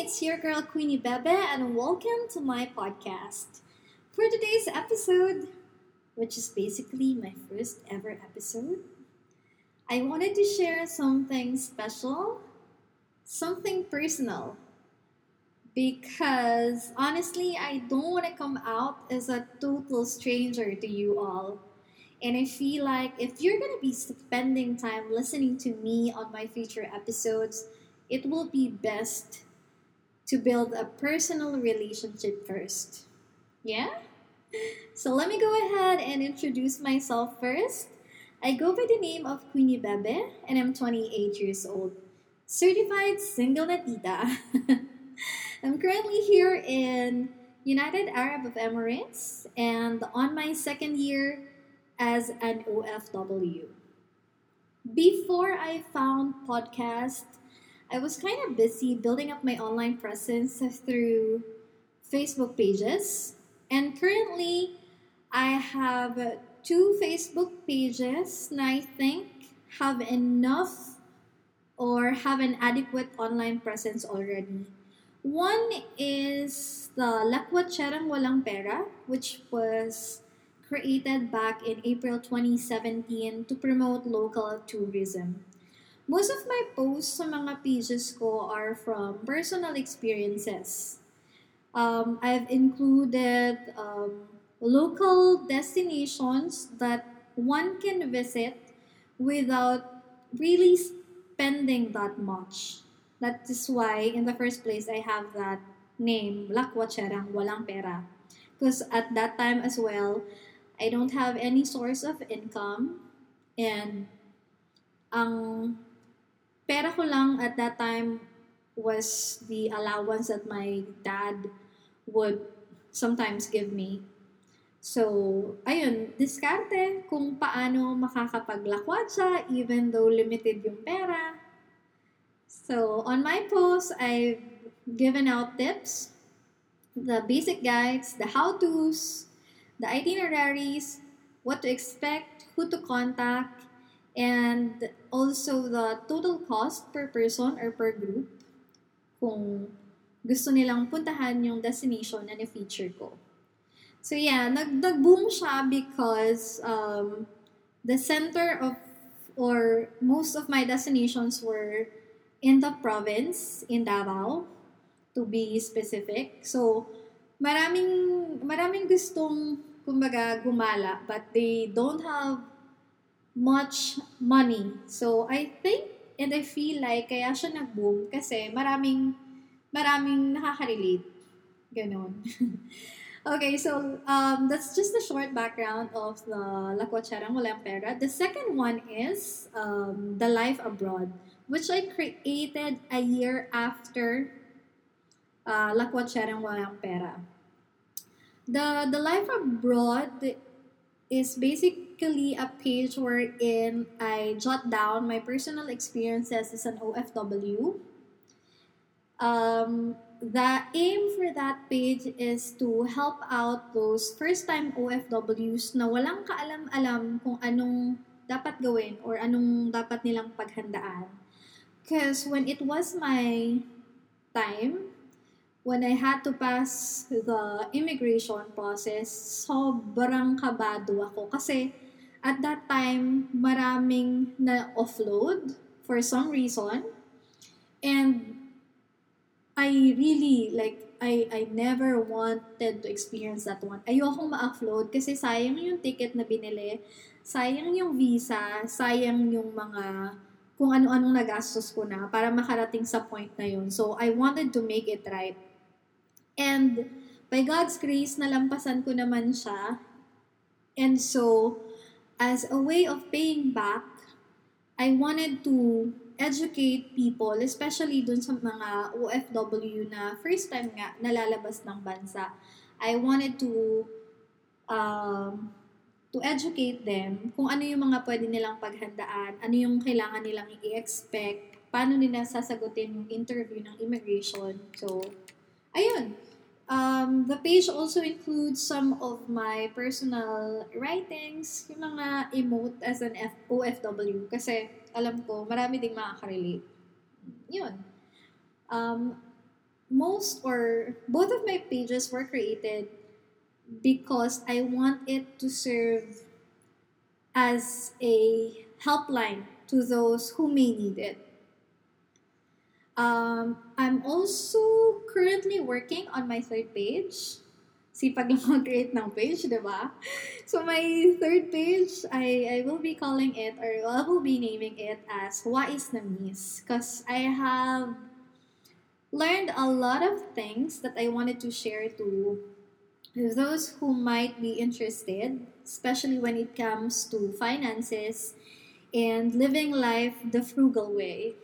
it's your girl Queenie Bebe, and welcome to my podcast. For today's episode, which is basically my first ever episode, I wanted to share something special, something personal. Because honestly, I don't want to come out as a total stranger to you all. And I feel like if you're going to be spending time listening to me on my future episodes, it will be best to build a personal relationship first. Yeah? So let me go ahead and introduce myself first. I go by the name of Queenie Bebe and I'm 28 years old. Certified single natita. I'm currently here in United Arab of Emirates and on my second year as an OFW. Before I found podcast, I was kind of busy building up my online presence through Facebook pages. And currently, I have two Facebook pages, and I think have enough or have an adequate online presence already. One is the Lakwatserang Walang Pera, which was created back in April 2017 to promote local tourism. Most of my posts sa mga pages ko are from personal experiences. Um, I've included um, local destinations that one can visit without really spending that much. That is why, in the first place, I have that name, Lakwatserang Walang Pera. Because at that time as well, I don't have any source of income and ang pera ko lang at that time was the allowance that my dad would sometimes give me. So, ayun, diskarte kung paano makakapaglakwat siya even though limited yung pera. So, on my post, I've given out tips, the basic guides, the how-tos, the itineraries, what to expect, who to contact, and also the total cost per person or per group kung gusto nilang puntahan yung destination na ni-feature ko. So yeah, nag nag-boom siya because um, the center of or most of my destinations were in the province in Davao to be specific. So maraming maraming gustong kumbaga, gumala, but they don't have much money. So, I think and I feel like kaya siya nag-boom kasi maraming, maraming nakaka-relate. Ganon. okay, so um, that's just the short background of the Lakwatserang Walang Pera. The second one is um, The Life Abroad, which I created a year after uh, Lakwatserang Walang Pera. The the life abroad is basically a page wherein I jot down my personal experiences as an OFW. Um, the aim for that page is to help out those first-time OFWs na walang kaalam-alam kung anong dapat gawin or anong dapat nilang paghandaan. Because when it was my time, when I had to pass the immigration process, sobrang kabado ako. Kasi at that time, maraming na-offload for some reason. And I really, like, I, I never wanted to experience that one. Ayokong ma-offload kasi sayang yung ticket na binili, sayang yung visa, sayang yung mga kung ano-anong nagastos ko na para makarating sa point na yun. So, I wanted to make it right. And by God's grace, nalampasan ko naman siya. And so, as a way of paying back, I wanted to educate people, especially dun sa mga OFW na first time nga nalalabas ng bansa. I wanted to um, to educate them kung ano yung mga pwede nilang paghandaan, ano yung kailangan nilang i-expect, paano nila sasagutin yung interview ng immigration. So, ayun. Um, the page also includes some of my personal writings, yung mga emote as an F- OFW. Kasi alam ko, marami ding makaka-relate. Yun. Um, most or both of my pages were created because I want it to serve as a helpline to those who may need it. Um, I'm also currently working on my third page. Sipag lang mag-create ng page, di ba? So my third page, I, I will be calling it, or I will be naming it as Wais na Miss. Because I have learned a lot of things that I wanted to share to those who might be interested, especially when it comes to finances and living life the frugal way,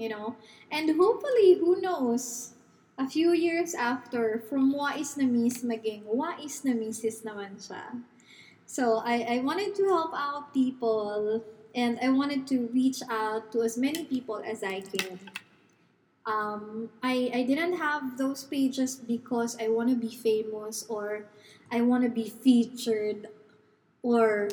you know. And hopefully, who knows, a few years after, from wais na miss maging wais na misis naman siya. So, I, I wanted to help out people and I wanted to reach out to as many people as I can. Um, I, I didn't have those pages because I want to be famous or I want to be featured or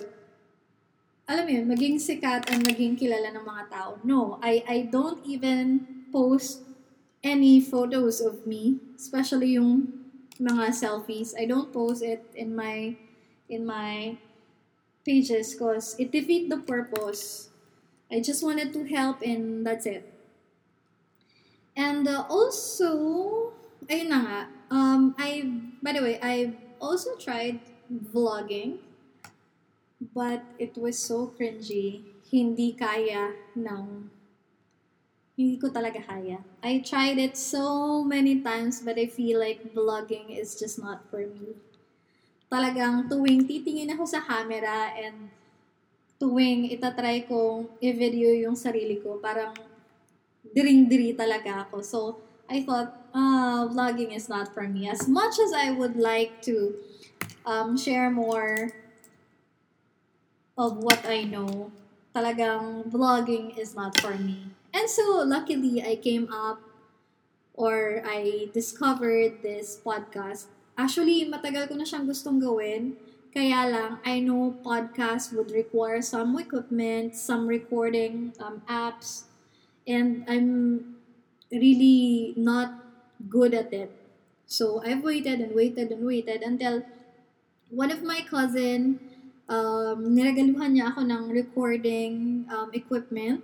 alam mo yun, maging sikat and maging kilala ng mga tao. No, I, I don't even post any photos of me, especially yung mga selfies. I don't post it in my in my pages because it defeat the purpose. I just wanted to help and that's it. And uh, also, ayun na nga, um, I, by the way, I also tried vlogging, but it was so cringy. Hindi kaya ng, hindi ko talaga kaya. I tried it so many times, but I feel like vlogging is just not for me. Talagang tuwing titingin ako sa camera and tuwing itatry kong i-video yung sarili ko, parang diring-diri talaga ako. So, I thought, uh, vlogging is not for me. As much as I would like to um, share more of what I know, talagang vlogging is not for me. And so, luckily, I came up or I discovered this podcast. Actually, matagal ko na siyang gustong gawin. Kaya lang, I know podcast would require some equipment, some recording um, apps, and I'm really not good at it. So I've waited and waited and waited until one of my cousin um, niregaluhan niya ako ng recording um, equipment.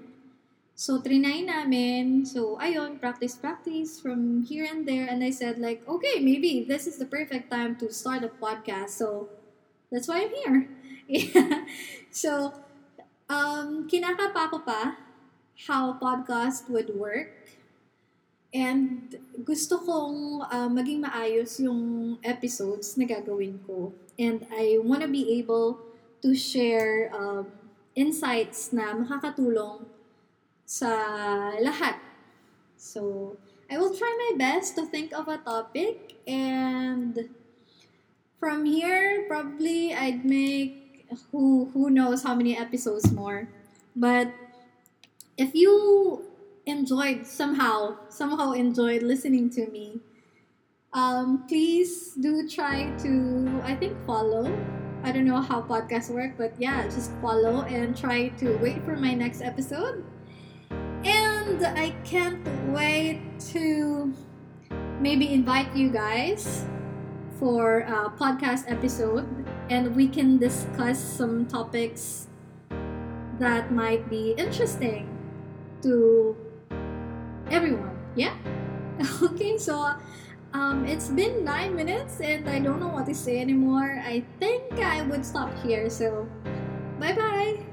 So, trinay namin. So, ayun, practice, practice from here and there. And I said like, okay, maybe this is the perfect time to start a podcast. So, that's why I'm here. So, um, kinakapa ko pa how podcast would work. And gusto kong uh, maging maayos yung episodes na gagawin ko. And I want to be able to share um, insights na makakatulong sa lahat. So, I will try my best to think of a topic and from here probably I'd make who who knows how many episodes more. But if you enjoyed somehow somehow enjoyed listening to me um, please do try to i think follow i don't know how podcasts work but yeah just follow and try to wait for my next episode and i can't wait to maybe invite you guys for a podcast episode and we can discuss some topics that might be interesting to everyone. Yeah? Okay, so um, it's been nine minutes and I don't know what to say anymore. I think I would stop here. So, bye bye.